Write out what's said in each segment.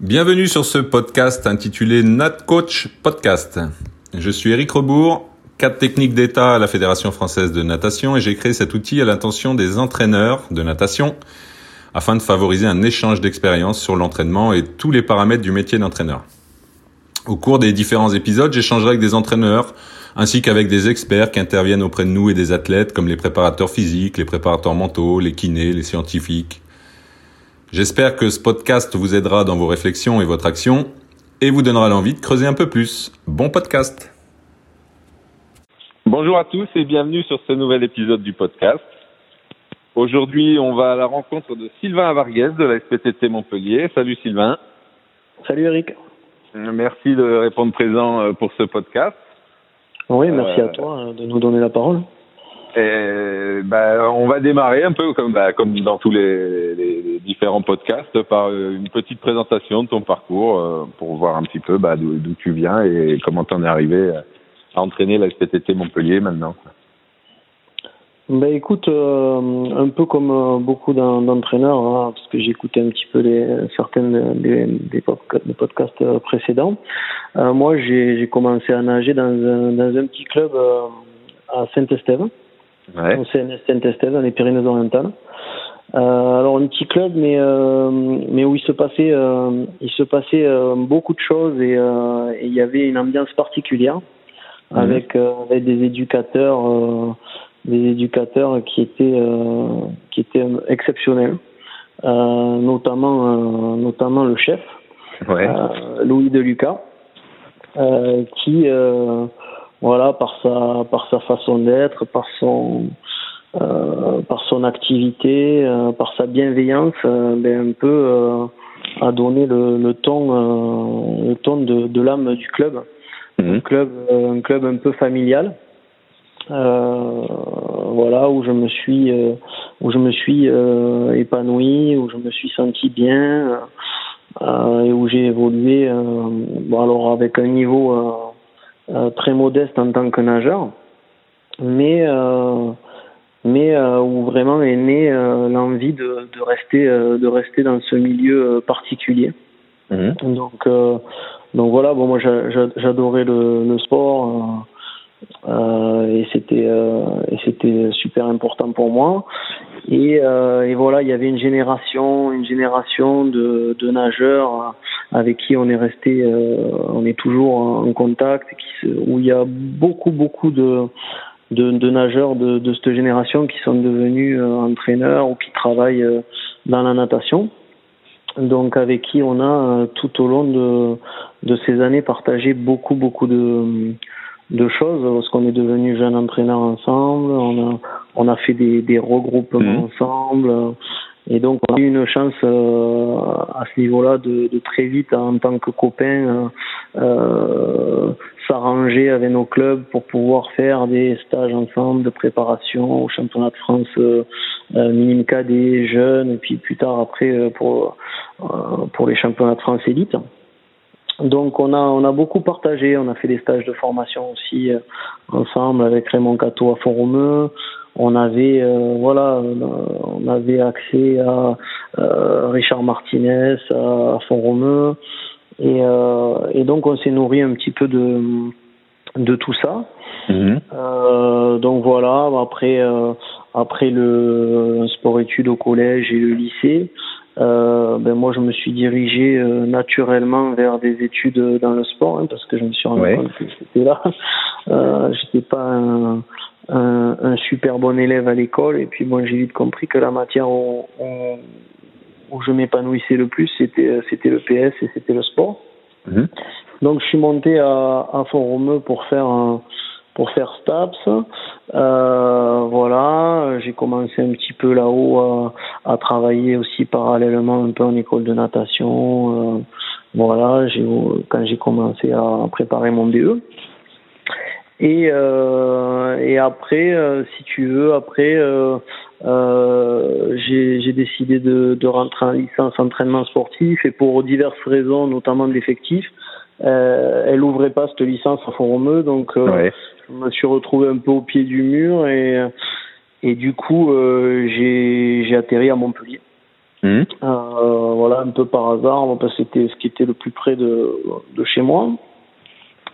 Bienvenue sur ce podcast intitulé Nat Coach Podcast. Je suis Eric Rebourg, cadre technique d'État à la Fédération française de natation et j'ai créé cet outil à l'intention des entraîneurs de natation afin de favoriser un échange d'expériences sur l'entraînement et tous les paramètres du métier d'entraîneur. Au cours des différents épisodes, j'échangerai avec des entraîneurs ainsi qu'avec des experts qui interviennent auprès de nous et des athlètes comme les préparateurs physiques, les préparateurs mentaux, les kinés, les scientifiques. J'espère que ce podcast vous aidera dans vos réflexions et votre action et vous donnera l'envie de creuser un peu plus. Bon podcast Bonjour à tous et bienvenue sur ce nouvel épisode du podcast. Aujourd'hui, on va à la rencontre de Sylvain Avarguez de la SPTT Montpellier. Salut Sylvain. Salut Eric. Merci de répondre présent euh, pour ce podcast. Oui, merci à toi euh, de nous donner la parole. Et, bah, on va démarrer un peu comme, bah, comme dans tous les, les, différents podcasts par une petite présentation de ton parcours euh, pour voir un petit peu bah, d'où tu viens et comment tu en es arrivé à entraîner la SPTT Montpellier maintenant. Ben écoute, euh, un peu comme euh, beaucoup d'entraîneurs, hein, parce que écouté un petit peu les, certaines des, des, podcasts, précédents. Euh, moi, j'ai commencé à nager dans un, dans un petit club à Saint-Estève, ouais. au CNS Saint-Estève, dans les Pyrénées-Orientales. Alors un petit club, mais mais où il se passait il se passait beaucoup de choses et il y avait une ambiance particulière avec avec des éducateurs des éducateurs qui étaient euh, qui étaient exceptionnels, euh, notamment euh, notamment le chef ouais. Louis de Lucas, qui voilà par sa par sa façon d'être, par son par son activité, par sa bienveillance, ben un peu a donné le, le ton le ton de, de l'âme du club, mmh. un club un club un peu familial. Euh, voilà où je me suis euh, où je me suis euh, épanoui où je me suis senti bien et où j'ai évolué bon alors avec un niveau très modeste en tant que nageur mais mais où vraiment est née l'envie de, de rester de rester dans ce milieu particulier mmh. donc donc voilà bon moi j'adorais le, le sport euh, et c'était euh, et c'était super important pour moi et, euh, et voilà il y avait une génération une génération de, de nageurs avec qui on est resté euh, on est toujours en contact qui, où il y a beaucoup beaucoup de de, de nageurs de, de cette génération qui sont devenus euh, entraîneurs ou qui travaillent euh, dans la natation donc avec qui on a tout au long de, de ces années partagé beaucoup beaucoup de de choses parce qu'on est devenu jeune entraîneur ensemble, on a on a fait des, des regroupements mmh. ensemble et donc on a eu une chance euh, à ce niveau-là de, de, très vite en tant que copains euh, s'arranger avec nos clubs pour pouvoir faire des stages ensemble de préparation au championnat de France euh, minime cadet jeunes et puis plus tard après euh, pour euh, pour les championnats de France élite. Donc on a on a beaucoup partagé, on a fait des stages de formation aussi euh, ensemble avec Raymond Cato à Font-Romeu. On avait euh, voilà, on avait accès à euh, Richard Martinez à Font-Romeu et et donc on s'est nourri un petit peu de de tout ça. Mmh. donc voilà, après après le sport études au collège et le lycée, euh, ben moi je me suis dirigé euh, naturellement vers des études dans le sport hein, parce que je me suis rendu ouais. compte que c'était là. Euh, J'étais pas un, un, un, super bon élève à l'école et puis moi j'ai vite compris que la matière où, où, où je m'épanouissais le plus c'était c'était le PS et c'était le sport. Mmh. Donc je suis monté à, à Font-Romeu pour faire un, pour faire STAPS. Euh, voilà, j'ai commencé un petit peu là-haut à, travailler aussi parallèlement un peu en école de natation. Euh, voilà, quand j'ai commencé à préparer mon BE. Et, euh, et après, si tu veux, après, j'ai décidé de, de, rentrer en licence entraînement sportif et pour diverses raisons, notamment d'effectifs, euh, elle ouvrait pas cette licence à Font-Romeu, donc. Je me suis retrouvé un peu au pied du mur et et du coup euh, j'ai j'ai atterri à Montpellier. Mmh. voilà, un peu par hasard, parce que c'était ce qui était le plus près de, de chez moi.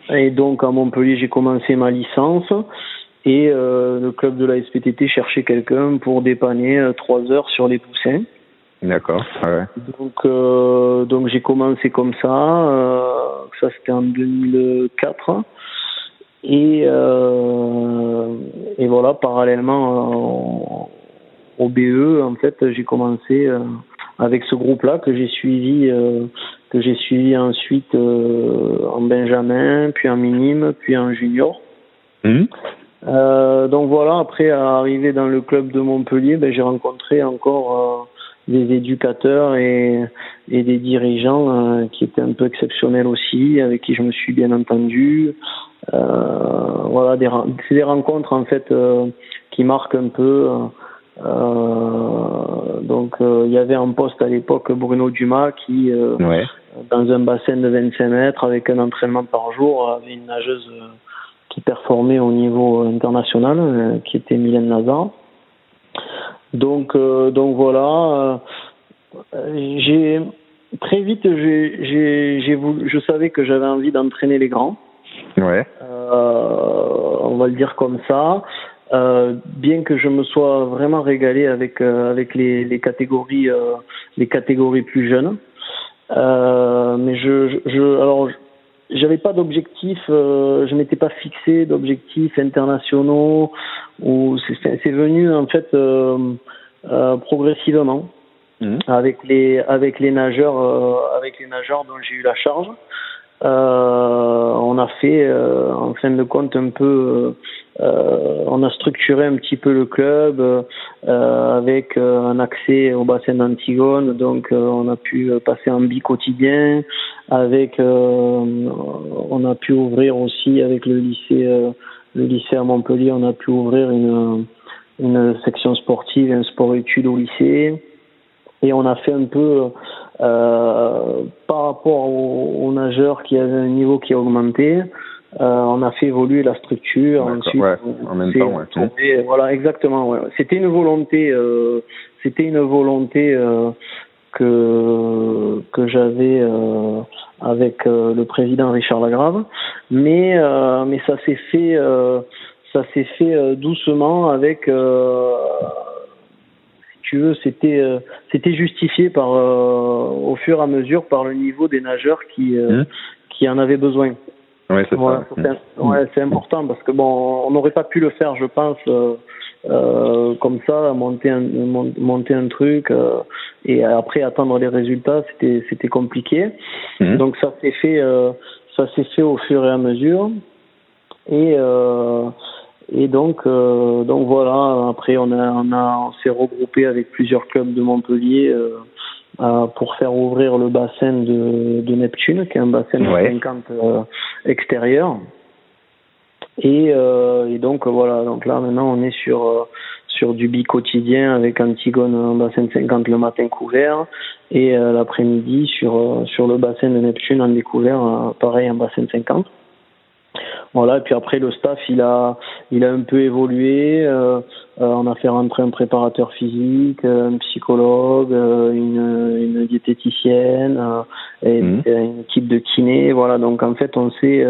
Et donc à Montpellier, j'ai commencé ma licence et euh, le club de la SPTT cherchait quelqu'un pour dépanner euh, trois heures sur les poussins. D'accord. Ouais. Donc euh, donc j'ai commencé comme ça. Euh, ça c'était en 2004. Et et voilà parallèlement au BE en fait j'ai commencé avec ce groupe-là que j'ai suivi que j'ai suivi ensuite en Benjamin, puis en minime, puis en junior. Mmh. Euh, donc voilà, après arriver dans le club de Montpellier, ben, j'ai rencontré encore euh, des éducateurs et, et des dirigeants euh, qui étaient un peu exceptionnels aussi, avec qui je me suis bien entendu. Euh, voilà, des, c'est des rencontres en fait qui marquent un peu. donc il y avait en poste à l'époque Bruno Dumas qui, dans un bassin de 25 mètres avec un entraînement par jour, avait une nageuse qui performait au niveau international, euh, qui était Mylène Lazare. Donc, euh, donc voilà, euh, j'ai très vite, j'ai, j'ai, voulu, je savais que j'avais envie d'entraîner les grands. Ouais. on va le dire comme ça. bien que je me sois vraiment régalé avec avec les, les catégories les catégories plus jeunes, mais je, je alors j'avais pas d'objectif, euh, je m'étais pas fixé d'objectifs internationaux ou c'est venu en fait euh, euh, progressivement mmh. avec les avec les nageurs euh, avec les nageurs dont j'ai eu la charge. Euh, on a fait en fin de compte un peu euh, on a structuré un petit peu le club euh, avec euh, un accès au bassin d'Antigone, donc on a pu passer en bi quotidien. Avec, on a pu ouvrir aussi avec le lycée, le lycée à Montpellier, on a pu ouvrir une une section sportive, un sport-études au lycée. Et on a fait un peu euh, par rapport aux, aux, nageurs qui avaient un niveau qui a augmenté. Euh, on a fait évoluer la structure. Ensuite, ouais, en même temps, ouais. voilà, exactement. Ouais. C'était une volonté, euh, c'était une volonté que que j'avais euh, avec euh, le président Richard Lagrave, mais euh, mais ça s'est fait, ça s'est fait doucement avec. Tu veux, c'était c'était justifié par au fur et à mesure par le niveau des nageurs qui mmh. qui en avaient besoin. Ouais, c'est ouais, ouais, c'est important parce que bon, on n'aurait pas pu le faire, je pense, euh, euh, comme ça, monter un, monter un truc euh, et après attendre les résultats, c'était c'était compliqué. Mhm. Donc ça s'est fait, euh, ça s'est fait au fur et à mesure et euh, et donc donc voilà. Après, on a on a on s'est regroupé avec plusieurs clubs de Montpellier. Euh, pour faire ouvrir le bassin de, de Neptune, qui est un bassin de 50 euh, extérieur. Et, euh, et, donc voilà, donc là maintenant on est sur euh, sur du bi quotidien avec Antigone un bassin de 50 le matin couvert et l'après-midi sur sur le bassin de Neptune en découvert pareil un bassin de 50. Voilà, et puis après le staff il a il a un peu évolué. Euh, euh on a fait rentrer un préparateur physique, un psychologue, euh, une, une diététicienne, euh, et mmh. une équipe de kiné. Voilà, donc en fait on s'est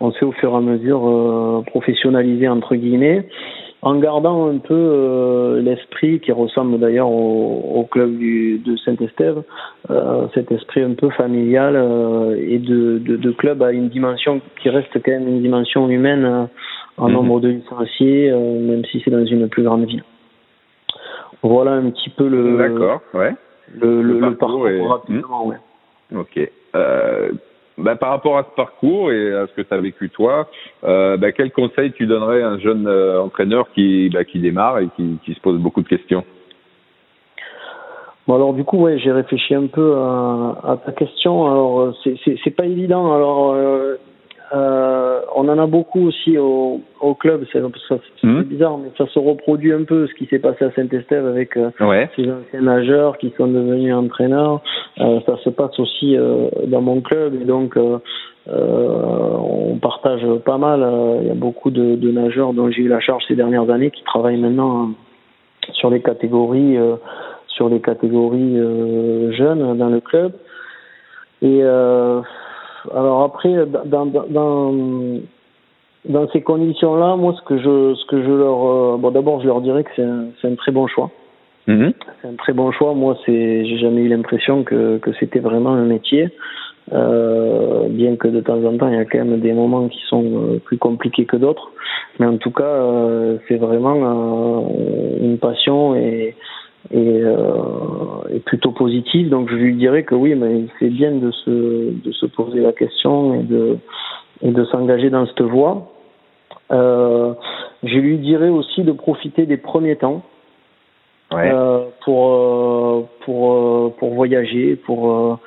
on s'est au fur et à mesure professionnalisé entre guillemets en gardant un peu euh, l'esprit qui ressemble d'ailleurs au, au, club du, de Saint-Estève, euh, cet esprit un peu familial euh, et de, de, de, club à une dimension qui reste quand même une dimension humaine en mhm. nombre de licenciés, même si c'est dans une plus grande ville. Voilà un petit peu le, ouais. le, le, le parcours, rapidement, ouais. Ok. Euh, bah, par rapport à ce parcours et à ce que tu as vécu toi, euh, bah, quel conseil tu donnerais à un jeune euh, entraîneur qui, bah, qui démarre et qui, qui, se pose beaucoup de questions? Bon alors du coup ouais j'ai réfléchi un peu à, ta question. Alors c'est c'est pas évident. Alors euh, euh, on en a beaucoup aussi au, au club, c'est mmh. bizarre, mais ça se reproduit un peu ce qui s'est passé à Saint-Estève avec euh, ces anciens nageurs qui sont devenus entraîneurs. Euh, ça se passe aussi dans mon club et donc on partage pas mal. Il y a beaucoup de, de nageurs dont j'ai eu la charge ces dernières années qui travaillent maintenant sur les catégories sur les catégories jeunes dans le club. Et alors après, dans, dans, dans ces conditions-là, moi, ce que je, ce que je leur, bon, d'abord, je leur dirais que c'est un, un, très bon choix. Mhm. C'est un très bon choix. Moi, c'est, j'ai jamais eu l'impression que, que c'était vraiment un métier. Euh, bien que de temps en temps, il y a quand même des moments qui sont euh, plus compliqués que d'autres. Mais en tout cas, euh, c'est vraiment une passion et, et, et, plutôt positive. Donc je lui dirais que oui, mais c'est bien de se, de se poser la question et de, et de s'engager dans cette voie. je lui dirais aussi de profiter des premiers temps. Ouais. pour pour pour voyager, pour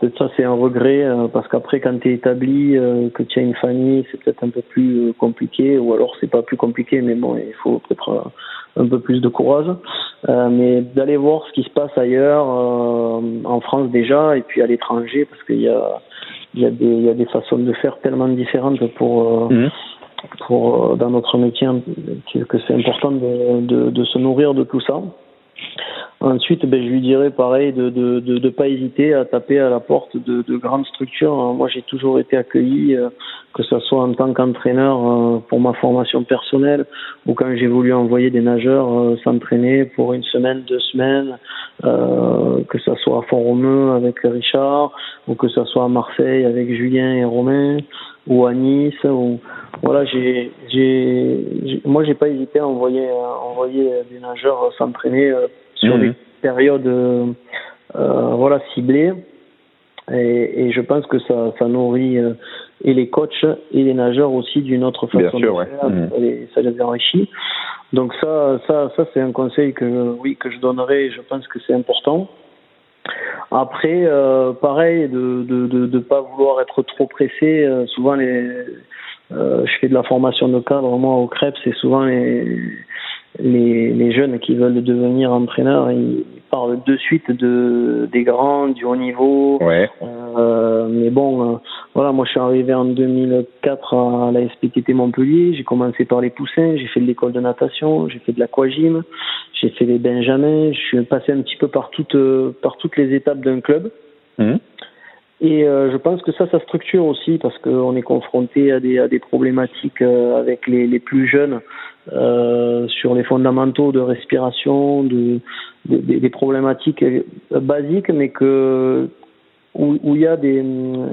Peut-être ça c'est un regret euh, parce qu'après quand tu es établi, euh, que tu as une famille, c'est peut-être un peu plus euh, compliqué ou alors c'est pas plus compliqué mais bon il faut peut-être un peu plus de courage. mais d'aller voir ce qui se passe ailleurs, en France déjà et puis à l'étranger parce qu'il y a il y a des il y a des façons de faire tellement différentes pour mmh. pour dans notre métier que c'est important de, de, de se nourrir de tout ça. Ensuite, ben, je lui dirais pareil de de pas hésiter à taper à la porte de, de grandes structures. Moi, j'ai toujours été accueilli, euh, que ce soit en tant qu'entraîneur euh, pour ma formation personnelle ou quand j'ai voulu envoyer des nageurs euh, s'entraîner pour une semaine, deux semaines, que ce soit à Font-Romeu avec Richard ou que ce soit à Marseille avec Julien et Romain ou à Nice ou voilà j'ai j'ai moi j'ai pas hésité à envoyer envoyer des nageurs s'entraîner sur des mhm. périodes euh, euh, voilà ciblées. Et, et, je pense que ça, ça nourrit euh, et les coachs et les nageurs aussi d'une autre façon de faire. Mhm. Ça les enrichit. Donc ça, ça, ça c'est un conseil que oui que je donnerai. Je pense que c'est important. Après, euh, pareil, de de, de de pas vouloir être trop pressé. souvent les, euh, je fais de la formation de cadre moi au CREP, c'est souvent les les, les jeunes qui veulent devenir entraîneurs, ils parlent de suite de des grands, du haut niveau. Ouais. Euh, mais bon, euh, voilà, moi je suis arrivé en 2004 à la SPTT Montpellier. J'ai commencé par les poussins, j'ai fait de l'école de natation, j'ai fait de l'aquagym, j'ai fait les benjamins. Je suis passé un petit peu par toutes par toutes les étapes d'un club. Mmh. Et euh, je pense que ça, ça structure aussi parce qu'on est confronté à des, à des problématiques euh, avec les, les plus jeunes euh, sur les fondamentaux de respiration, de, de, des problématiques basiques, mais que où, où il y a des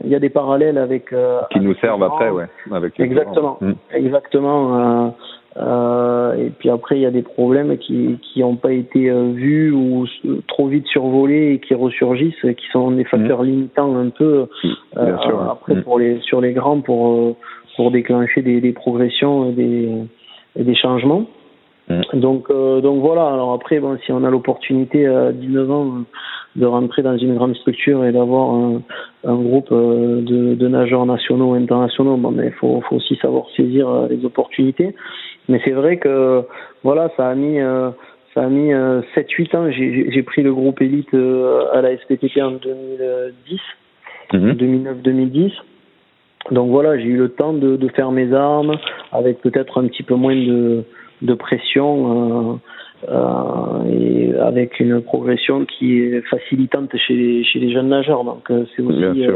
il y a des parallèles avec euh, qui nous servent après, ouais. Avec exactement, mmh. exactement. Euh, et puis après, il y a des problèmes qui qui n'ont pas été euh, vus ou trop vite survolés et qui ressurgissent, qui sont des facteurs mmh. limitants un peu. Euh, après, mmh. pour les sur les grands, pour pour déclencher des, des progressions et des et des changements. Donc donc voilà. Alors après, bon, si on a l'opportunité à 19 ans de rentrer dans une grande structure et d'avoir un, un, groupe de, de nageurs nationaux internationaux, bon, mais il faut, faut aussi savoir saisir les opportunités. Mais c'est vrai que voilà, ça a mis euh, ça a mis 7-8 euh, ans. J'ai pris le groupe élite euh, à la SPTT en 2010, 2009-2010. Mhm. Donc voilà, j'ai eu le temps de, de, faire mes armes avec peut-être un petit peu moins de, de pression euh, et avec une progression qui est facilitante chez, chez les jeunes nageurs. Donc c'est aussi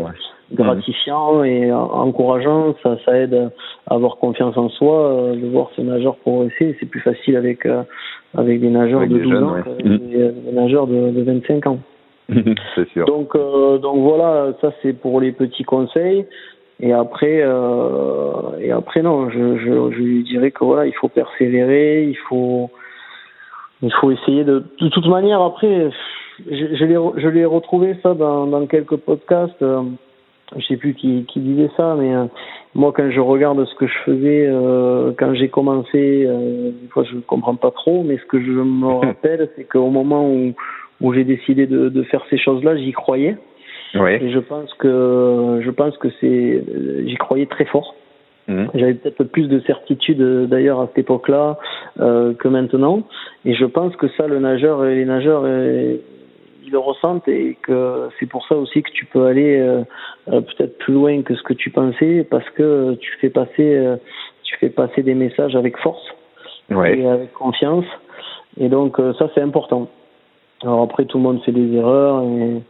gratifiant et encourageant. Ça, ça aide à avoir confiance en soi, euh, de voir ces nageurs progresser. C'est plus facile avec euh, avec des nageurs de 12 ans que mmh. des, nageurs de, de 25 ans. sûr. Donc euh, donc voilà, ça c'est pour les petits conseils. Et après euh, et après non, je, je, je lui dirais que voilà, il faut persévérer, il faut il faut essayer de de toute manière après je, je l'ai je l'ai retrouvé ça dans dans quelques podcasts je sais plus qui, qui disait ça, mais euh, moi quand je regarde ce que je faisais euh, quand j'ai commencé, euh, des fois je ne comprends pas trop, mais ce que je me rappelle, c'est qu'au moment où, où j'ai décidé de, de faire ces choses-là, j'y croyais. Oui. Et je pense que je pense que c'est j'y croyais très fort. Mmh. J'avais peut-être plus de certitude d'ailleurs à cette époque-là euh, que maintenant. Et je pense que ça, le nageur et les nageurs le ressentent et que c'est pour ça aussi que tu peux aller euh, euh, peut-être plus loin que ce que tu pensais parce que tu fais passer euh, tu fais passer des messages avec force ouais. et avec confiance et donc ça c'est important. Alors après, tout le monde fait des erreurs et,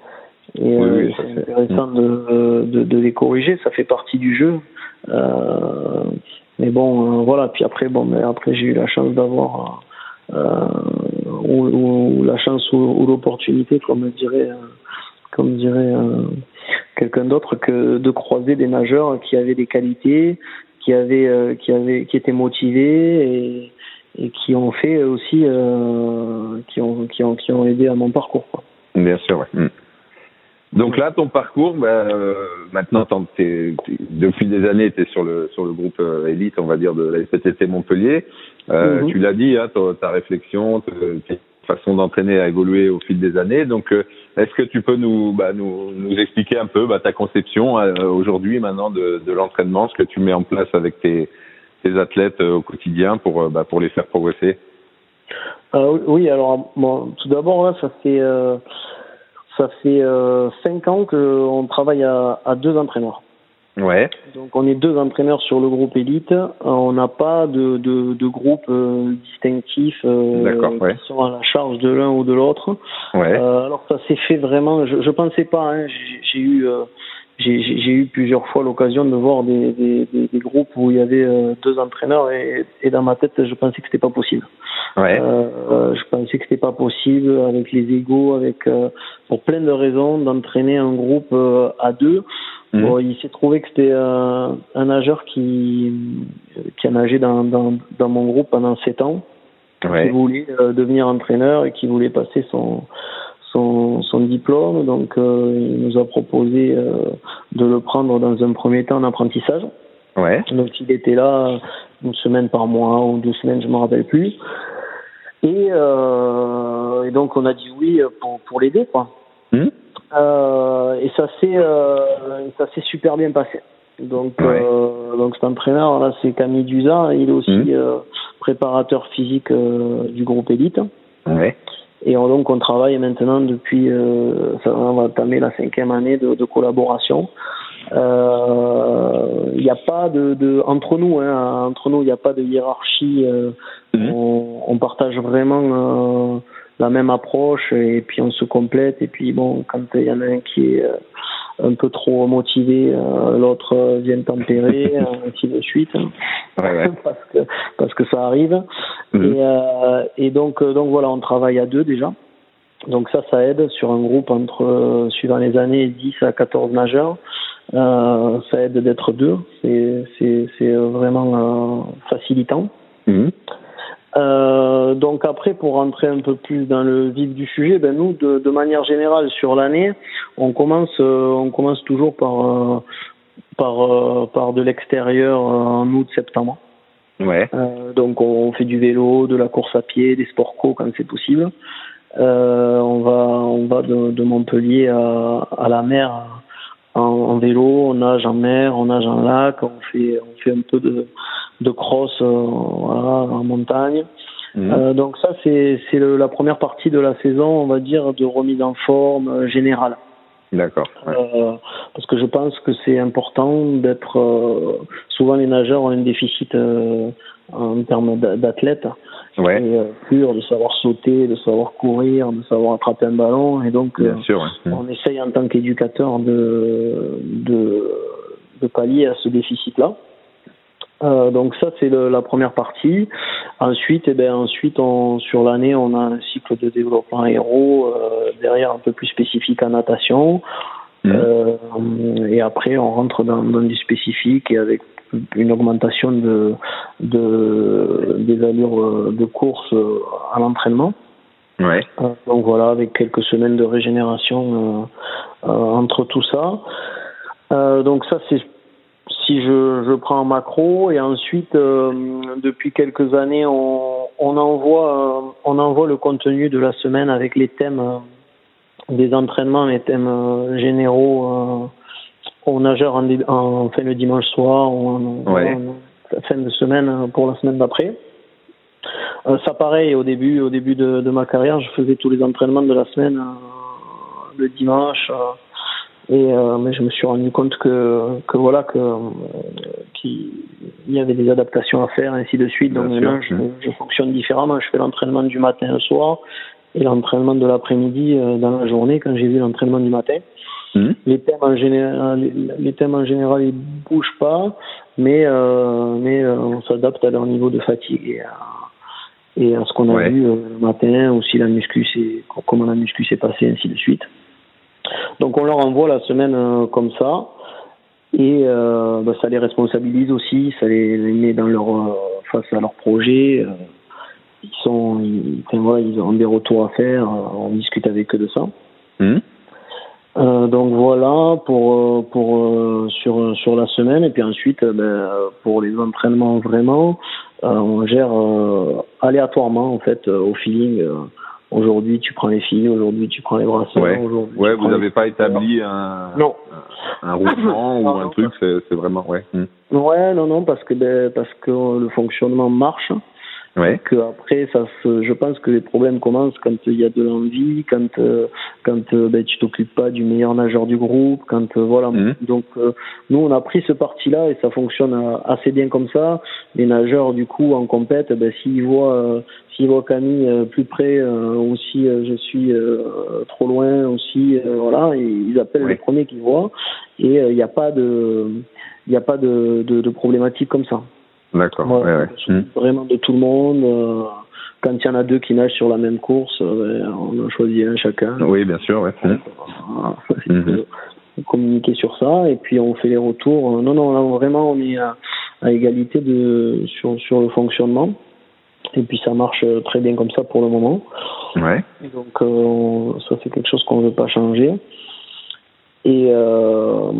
et c'est intéressant de, de, de, les corriger. Ça fait partie du jeu. mais bon, voilà. Puis après, bon, mais après, j'ai eu la chance d'avoir ou, la chance ou, l'opportunité, comme dirait, comme dirait quelqu'un d'autre, que de croiser des nageurs qui avaient des qualités, qui avaient, qui avaient, qui étaient motivés et et qui ont fait aussi, euh, qui, ont, qui, ont, qui ont aidé à mon parcours. Quoi. Bien sûr, ouais. Donc là, ton parcours, bah, euh, maintenant, es, depuis des années, tu es sur le, sur le groupe euh, élite, on va dire, de la SPTT Montpellier. Euh, mm-hmm. Tu l'as dit, hein, ta, ta réflexion, ta façon d'entraîner a évolué au fil des années. Donc, euh, est-ce que tu peux nous, bah, nous, nous expliquer un peu bah, ta conception aujourd'hui, maintenant, de, de l'entraînement, ce que tu mets en place avec tes, tes athlètes euh, au quotidien pour, euh, bah, pour les faire progresser? Euh, Oui, alors bon, tout d'abord, ça fait ça fait cinq ans qu'on travaille à, à, deux entraîneurs. Ouais. Donc on est deux entraîneurs sur le groupe élite. On n'a pas de, de, de groupe distinctif ouais. qui sont à la charge de l'un ou de l'autre. Ouais. alors ça s'est fait vraiment. Je, je pensais pas. Hein, j'ai eu j'ai eu plusieurs fois l'occasion de voir des, des, des, groupes où il y avait euh, deux entraîneurs et, et, dans ma tête, je pensais que c'était pas possible. Ouais. Euh, je pensais que c'était pas possible avec les égaux, avec euh, pour plein de raisons d'entraîner un groupe euh, à deux. Mhm. Bon, il s'est trouvé que c'était un nageur qui qui a nagé dans, dans, dans mon groupe pendant sept ans, ouais. qui voulait devenir entraîneur et qui voulait passer son son, son diplôme. Donc, euh, il nous a proposé euh, de le prendre dans un premier temps en apprentissage. Ouais. Donc, il était là une semaine par mois ou deux semaines, je me rappelle plus. Et, euh, et, donc, on a dit oui pour, pour l'aider, quoi. Mmh. Euh, et ça s'est euh, ça s'est super bien passé. Donc, ouais. donc cet entraîneur là, c'est Camille Duza. Il est aussi mmh. préparateur physique du groupe élite. Ouais. Et donc on travaille maintenant depuis, euh, ça, on va entamer la cinquième année de, de collaboration. Il euh, n'y a pas de, de entre nous, hein, entre nous, il n'y a pas de hiérarchie. Euh, mmh. on, on, partage vraiment euh, la même approche et puis on se complète. Et puis bon, quand il y en a un qui est un peu trop motivé, euh, l'autre vient tempérer, ainsi de suite, ouais, ouais. parce que parce que ça arrive. Mmh. Et, euh, et donc donc voilà, on travaille à deux déjà. Donc ça, ça aide sur un groupe entre suivant les années 10 à 14 nageurs. Euh, ça aide d'être deux. C'est c'est c'est vraiment facilitant. Mmh. Euh, donc après, pour rentrer un peu plus dans le vif du sujet, ben nous, de, de manière générale sur l'année, on commence, euh, on commence toujours par euh, par euh, par de l'extérieur en août-septembre. Ouais. donc on fait du vélo, de la course à pied, des sports co quand c'est possible. on va on va de, de Montpellier à, à la mer en, en, vélo, on nage en mer, on nage en lac, on fait on fait un peu de de cross euh, voilà, en montagne. Mmh. Euh, donc ça c'est la première partie de la saison, on va dire de remise en forme euh, générale. D'accord. Ouais. Euh, parce que je pense que c'est important d'être. Euh, souvent les nageurs ont un déficit euh, en termes d'athlètes. Ouais. Pur de savoir sauter, de savoir courir, de savoir attraper un ballon. Et donc, Bien sûr, ouais. on essaye en tant qu'éducateur de, de de pallier à ce déficit-là. Donc ça c'est la première partie. Ensuite, eh ben ensuite on, sur l'année on a un cycle de développement aéro euh, derrière un peu plus spécifique en natation. Mmh. Euh, et après on rentre dans, dans du spécifique et avec une augmentation de, de des allures de course à l'entraînement. Ouais. donc voilà avec quelques semaines de régénération entre tout ça. donc ça c'est si je, je prends un macro et ensuite euh, depuis quelques années on, on envoie euh, on envoie le contenu de la semaine avec les thèmes euh, des entraînements les thèmes généraux aux nageurs en, en, fin de dimanche soir ou en, ouais. en fin de semaine pour la semaine d'après ça pareil au début au début de, de, ma carrière je faisais tous les entraînements de la semaine le dimanche et euh, mais je me suis rendu compte que que voilà que euh, qu'il y avait des adaptations à faire ainsi de suite. Donc maintenant je, je, fonctionne différemment. Je fais l'entraînement du matin au soir et l'entraînement de l'après-midi dans la journée quand j'ai vu l'entraînement du matin. Mmh. Les thèmes en général, les thèmes en général, ils bougent pas, mais mais on s'adapte à leur niveau de fatigue et à, et à ce qu'on a vu le matin, aussi la muscu, c'est comment la muscu s'est passée, ainsi de suite. Donc on leur envoie la semaine comme ça. Et euh, bah, ça les responsabilise aussi, ça les, met dans leur euh, face à leur projet. Euh, ils sont, ils, enfin, voilà, ils ont des retours à faire. on discute avec eux de ça. Mmh. donc voilà pour pour sur sur la semaine et puis ensuite ben, pour les entraînements vraiment on gère aléatoirement en fait au feeling Aujourd'hui, tu prends les filles, aujourd'hui, tu prends les. Ouais, ouais vous n'avez pas établi un, non. un, roulement ou un truc, c'est vraiment, ouais. Hmm. Ouais, non, non, parce que, ben, parce que le fonctionnement marche. Ouais. Que après, ça se, je pense que les problèmes commencent quand il y a de l'envie, quand euh, quand euh, ben, tu t'occupes pas du meilleur nageur du groupe, quand euh, voilà. Mhm. Donc nous, on a pris ce parti-là et ça fonctionne assez bien comme ça. Les nageurs, du coup, en compète, ben, s'ils voient s'ils voient Camille plus près ou si je suis trop loin aussi, voilà, ils appellent les premiers qu'ils voient et il n'y a pas de il n'y a pas de, de, de problématique comme ça. D'accord. Ouais, ouais. Hmm. Vraiment de tout le monde. Euh, quand il y en a deux qui nagent sur la même course, euh, on en choisit un chacun. Oui, bien sûr. Ouais. Mm. Communiquer sur ça et puis on fait les retours. Euh, non, non, là vraiment on est à, à égalité de sur sur le fonctionnement. Et puis ça marche très bien comme ça pour le moment. Ouais. Et donc euh, ça c'est quelque chose qu'on ne veut pas changer. Et euh,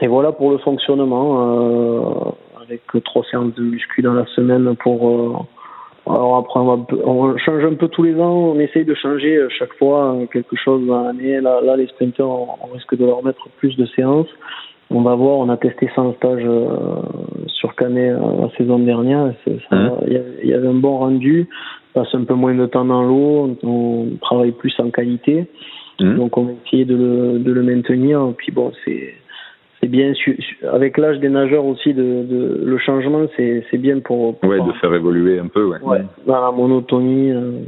et voilà pour le fonctionnement. Euh, avec trois séances de muscu dans la semaine pour euh, alors après on, change un peu tous les ans, on essaye de changer euh, chaque fois euh, quelque chose dans l'année. Là, là les sprinters on risque de leur mettre plus de séances. On va voir, on a testé ça en stage sur Canet la saison dernière. Mmh. Il y, avait un bon rendu, on passe un peu moins de temps dans l'eau, on travaille plus en qualité. Mmh. Donc on va essayer de le, de le maintenir. Puis bon, c'est c'est bien avec l'âge des nageurs aussi de, de le changement c'est c'est bien pour, ouais de faire évoluer un peu ouais, ouais dans la monotonie euh,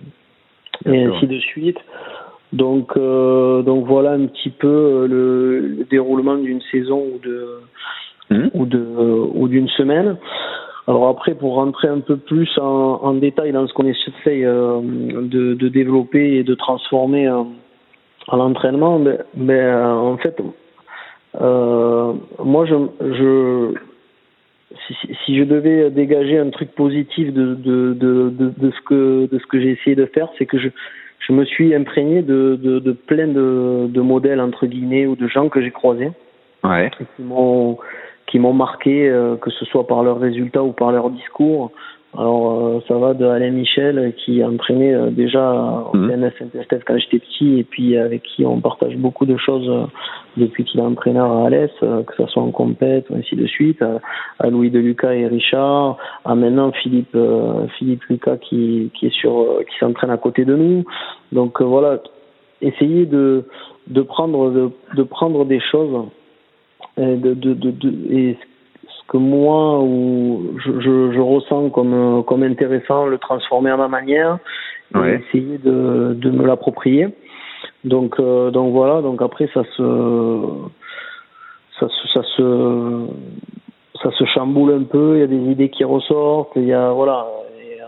et ainsi de suite. Donc euh, donc voilà un petit peu euh, le, le déroulement d'une saison ou de mmh. ou de ou d'une semaine. Alors après pour rentrer un peu plus en, en détail dans ce qu'on essaie euh, de, de développer et de transformer à l'entraînement ben, ben en fait euh, moi, je, je si, si, je devais dégager un truc positif de, de, de, de, de ce que, de ce que j'ai essayé de faire, c'est que je, je me suis imprégné de, de, de plein de, de modèles, entre guillemets, ou de gens que j'ai croisés. Ouais. Qui m'ont, marqué, euh, que ce soit par leurs résultats ou par leur discours. Alors, euh, ça va de Alain Michel, qui a entraîné euh, déjà au CNS mmh. quand j'étais petit, et puis avec qui on partage beaucoup de choses euh, depuis qu'il est entraîneur à Alès, que ce soit en compète ou ainsi de suite, à Louis de Lucas et Richard, à maintenant Philippe Philippe Lucas qui, qui est sur qui s'entraîne à côté de nous. Donc voilà, essayer de de prendre de, de prendre des choses et de, de, de, de et que moi ou je, je, je, ressens comme comme intéressant, le transformer à ma manière, et essayer de, de me l'approprier. Donc euh, donc voilà, donc après ça se ça se ça se ça se chamboule un peu, il y a des idées qui ressortent, il y a voilà, et,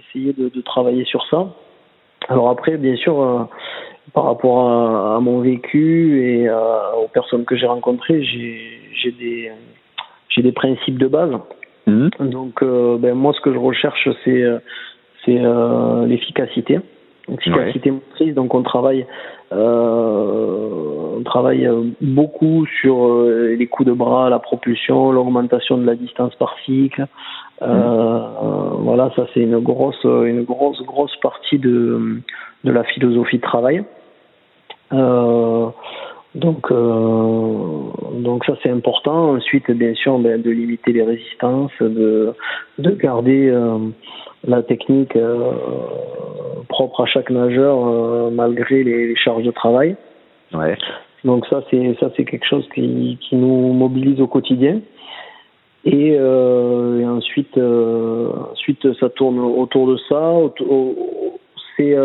essayer de, de, travailler sur ça. Alors après, bien sûr, euh, par rapport à, à, mon vécu et aux personnes que j'ai rencontrées, j'ai des j'ai des principes de base. Mhm. Donc, euh, ben, moi, ce que je recherche, c'est euh, c'est euh, l'efficacité, l'efficacité motrice. Donc, on travaille on travaille beaucoup sur les coups de bras, la propulsion, l'augmentation de la distance par cycle. Mhm. Voilà, ça c'est une grosse, une grosse, grosse partie de de la philosophie de travail. Euh, donc, euh, donc ça c'est important. Ensuite, bien sûr, ben, de limiter les résistances, de, de garder euh, la technique euh, propre à chaque nageur malgré les, charges de travail. Ouais. Donc ça c'est ça c'est quelque chose qui, qui nous mobilise au quotidien. Et, et ensuite, ensuite ça tourne autour de ça. C'est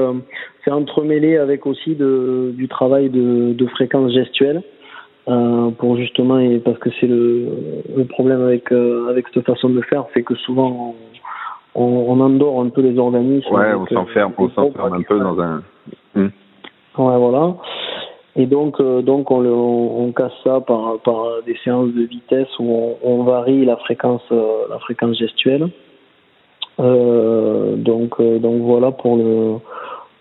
c'est entremêlé avec aussi de, du travail de, de fréquence gestuelle. Euh, pour justement et parce que c'est le, le problème avec avec cette façon de faire c'est que souvent on, on, endort un peu les organismes ouais on s'enferme on s'enferme un peu dans un hmm. ouais voilà et donc, euh, donc on, on, casse ça par, par des séances de vitesse où on, on varie la fréquence, euh, la fréquence gestuelle. Euh, donc, euh, donc voilà pour le,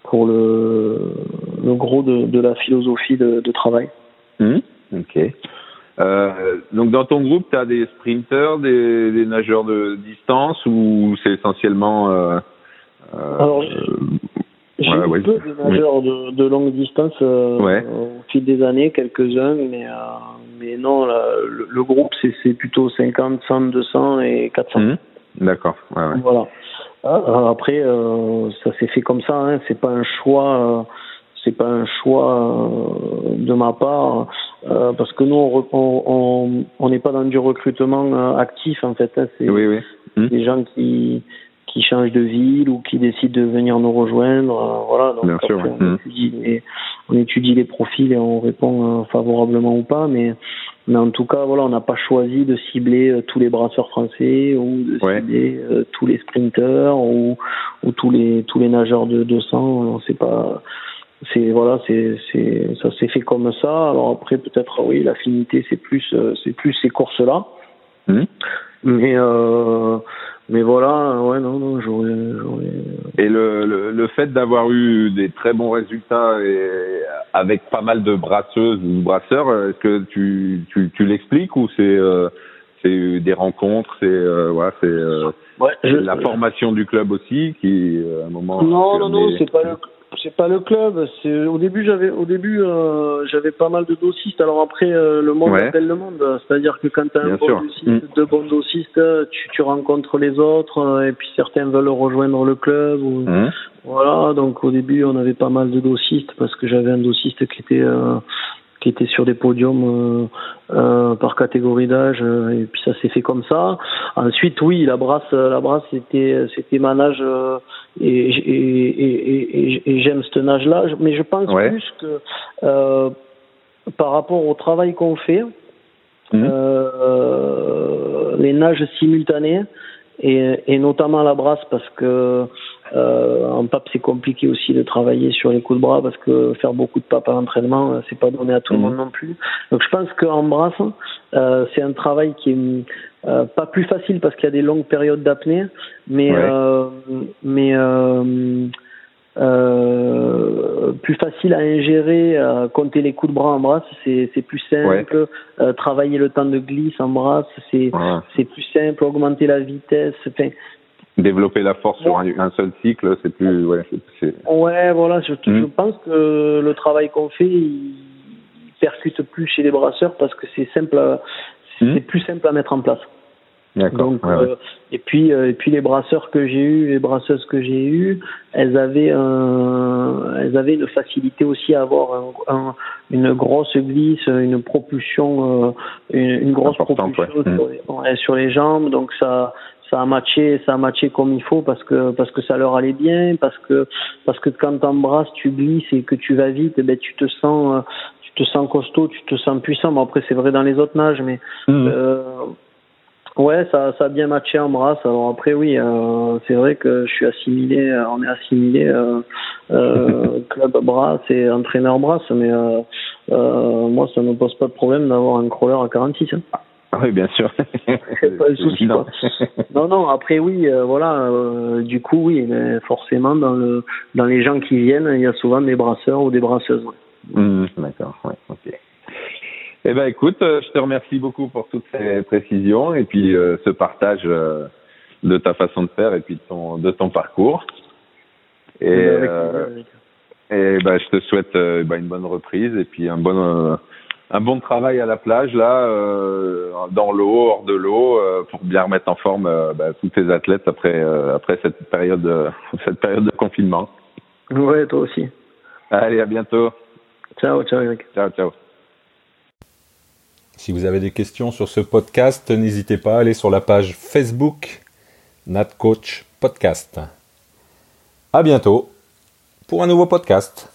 pour le, le gros de, de la philosophie de, de travail. Mmh, ok. donc dans ton groupe, tu as des sprinters, des, des, nageurs de distance ou c'est essentiellement Alors, j'ai ouais, peu de nageurs de, de, longue distance euh, au fil des années, quelques-uns, mais, euh, mais non, le, le, groupe, c'est plutôt 50, 100, 200 et 400. Mmh. D'accord. Ouais, voilà. Ah, après, euh, ça s'est fait comme ça, hein, c'est pas un choix. c'est pas un choix de ma part parce que nous on on n'est pas dans du recrutement actif en fait hein, c'est oui, oui. Mmh. des gens qui qui changent de ville ou qui décident de venir nous rejoindre. Euh, voilà, donc après, on, mmh. étudie les, on, étudie les, profils et on répond euh, favorablement ou pas. Mais, mais en tout cas, voilà, on n'a pas choisi de cibler euh, tous les brasseurs français ou de cibler tous les sprinteurs ou, ou tous les tous les nageurs de 200. On sait pas. C'est voilà, c'est c'est ça s'est fait comme ça. Alors après, peut-être oui, l'affinité c'est plus c'est plus ces courses là. Mmh. Mais euh, mais voilà, ouais, non, non, j'aurais. Et le, le, le fait d'avoir eu des très bons résultats et avec pas mal de brasseuses ou brasseurs, est-ce que tu, tu, tu l'expliques ou c'est euh, c'est des rencontres, c'est euh, voilà, c'est euh, ouais, la formation du club aussi qui à un moment. Non, non, non, c'est pas le c'est pas le club. C'est au début j'avais au début euh, j'avais pas mal de dossistes. Alors après euh, le monde appelle le monde. C'est-à-dire que quand tu as un bon dossiste, mm. deux bons dossistes, tu, tu rencontres les autres euh, et puis certains veulent rejoindre le club. Ou, mm. Voilà. Donc au début on avait pas mal de dossistes parce que j'avais un dossiste qui était qui était sur des podiums euh, euh, par catégorie d'âge euh, et puis ça s'est fait comme ça. Ensuite, oui, la brasse, la brasse, c'était c'était ma nage et, et, et, et j'aime ce nage-là, mais je pense plus que par rapport au travail qu'on fait, mmh. les nages simultanées et, et notamment la brasse parce que euh, en pape, c'est compliqué aussi de travailler sur les coups de bras parce que faire beaucoup de papes à l'entraînement, euh, c'est pas donné à tout le mhm. monde non plus. Donc je pense qu'en brasse, euh, c'est un travail qui est euh, pas plus facile parce qu'il y a des longues périodes d'apnée, mais mais plus facile à ingérer, compter les coups de bras en brasse, c'est c'est plus simple. travailler le temps de glisse en brasse, c'est c'est plus simple. Augmenter la vitesse. Enfin, développer la force sur un, seul cycle, c'est plus. Ouais, ouais voilà, je, je, hmm. pense que le travail qu'on fait, il percute plus chez les brasseurs parce que c'est simple, c'est hmm. plus simple à mettre en place. Donc, euh, et puis euh, et puis les brasseurs que j'ai eu, les brasseuses que j'ai eu, elles avaient un, elles avaient une facilité aussi à avoir un, une grosse glisse, une propulsion, euh, une, grosse propulsion sur, les, sur, les, jambes. Donc ça ça a matché, ça a matché comme il faut parce que parce que ça leur allait bien, parce que parce que quand t'embrasses, tu glisses et que tu vas vite, eh ben tu te sens euh, tu te sens costaud, tu te sens puissant. Bon après c'est vrai dans les autres nages, mais mmh. euh, ouais ça ça a bien matché en brasse. Alors après oui, euh, c'est vrai que je suis assimilé, on est assimilé euh club brasse et entraîneur brasse, mais moi ça ne pose pas de problème d'avoir un crawler à 46. Hein. Oui, bien sûr. pas de souci. Non, non. Après, oui, euh, voilà. Euh, du coup, oui, mais forcément, dans le dans les gens qui viennent, il y a souvent des brasseurs ou des brasseuses. Mmh, d'accord. Ouais, ok. Eh ben, écoute, euh, je te remercie beaucoup pour toutes ces précisions et puis ce partage de ta façon de faire et puis de ton de ton parcours. Et et ben, je te souhaite ben, une bonne reprise et puis un bon un bon travail à la plage là, euh, dans l'eau, hors de l'eau, euh, pour bien remettre en forme euh, bah, tous tes athlètes après euh, après cette période de, cette période de confinement. Ouais, toi aussi. Allez, à bientôt. Ciao, ciao Eric. Ciao, ciao. Si vous avez des questions sur ce podcast, n'hésitez pas à aller sur la page Facebook Nat Coach Podcast. À bientôt. pour un nouveau podcast.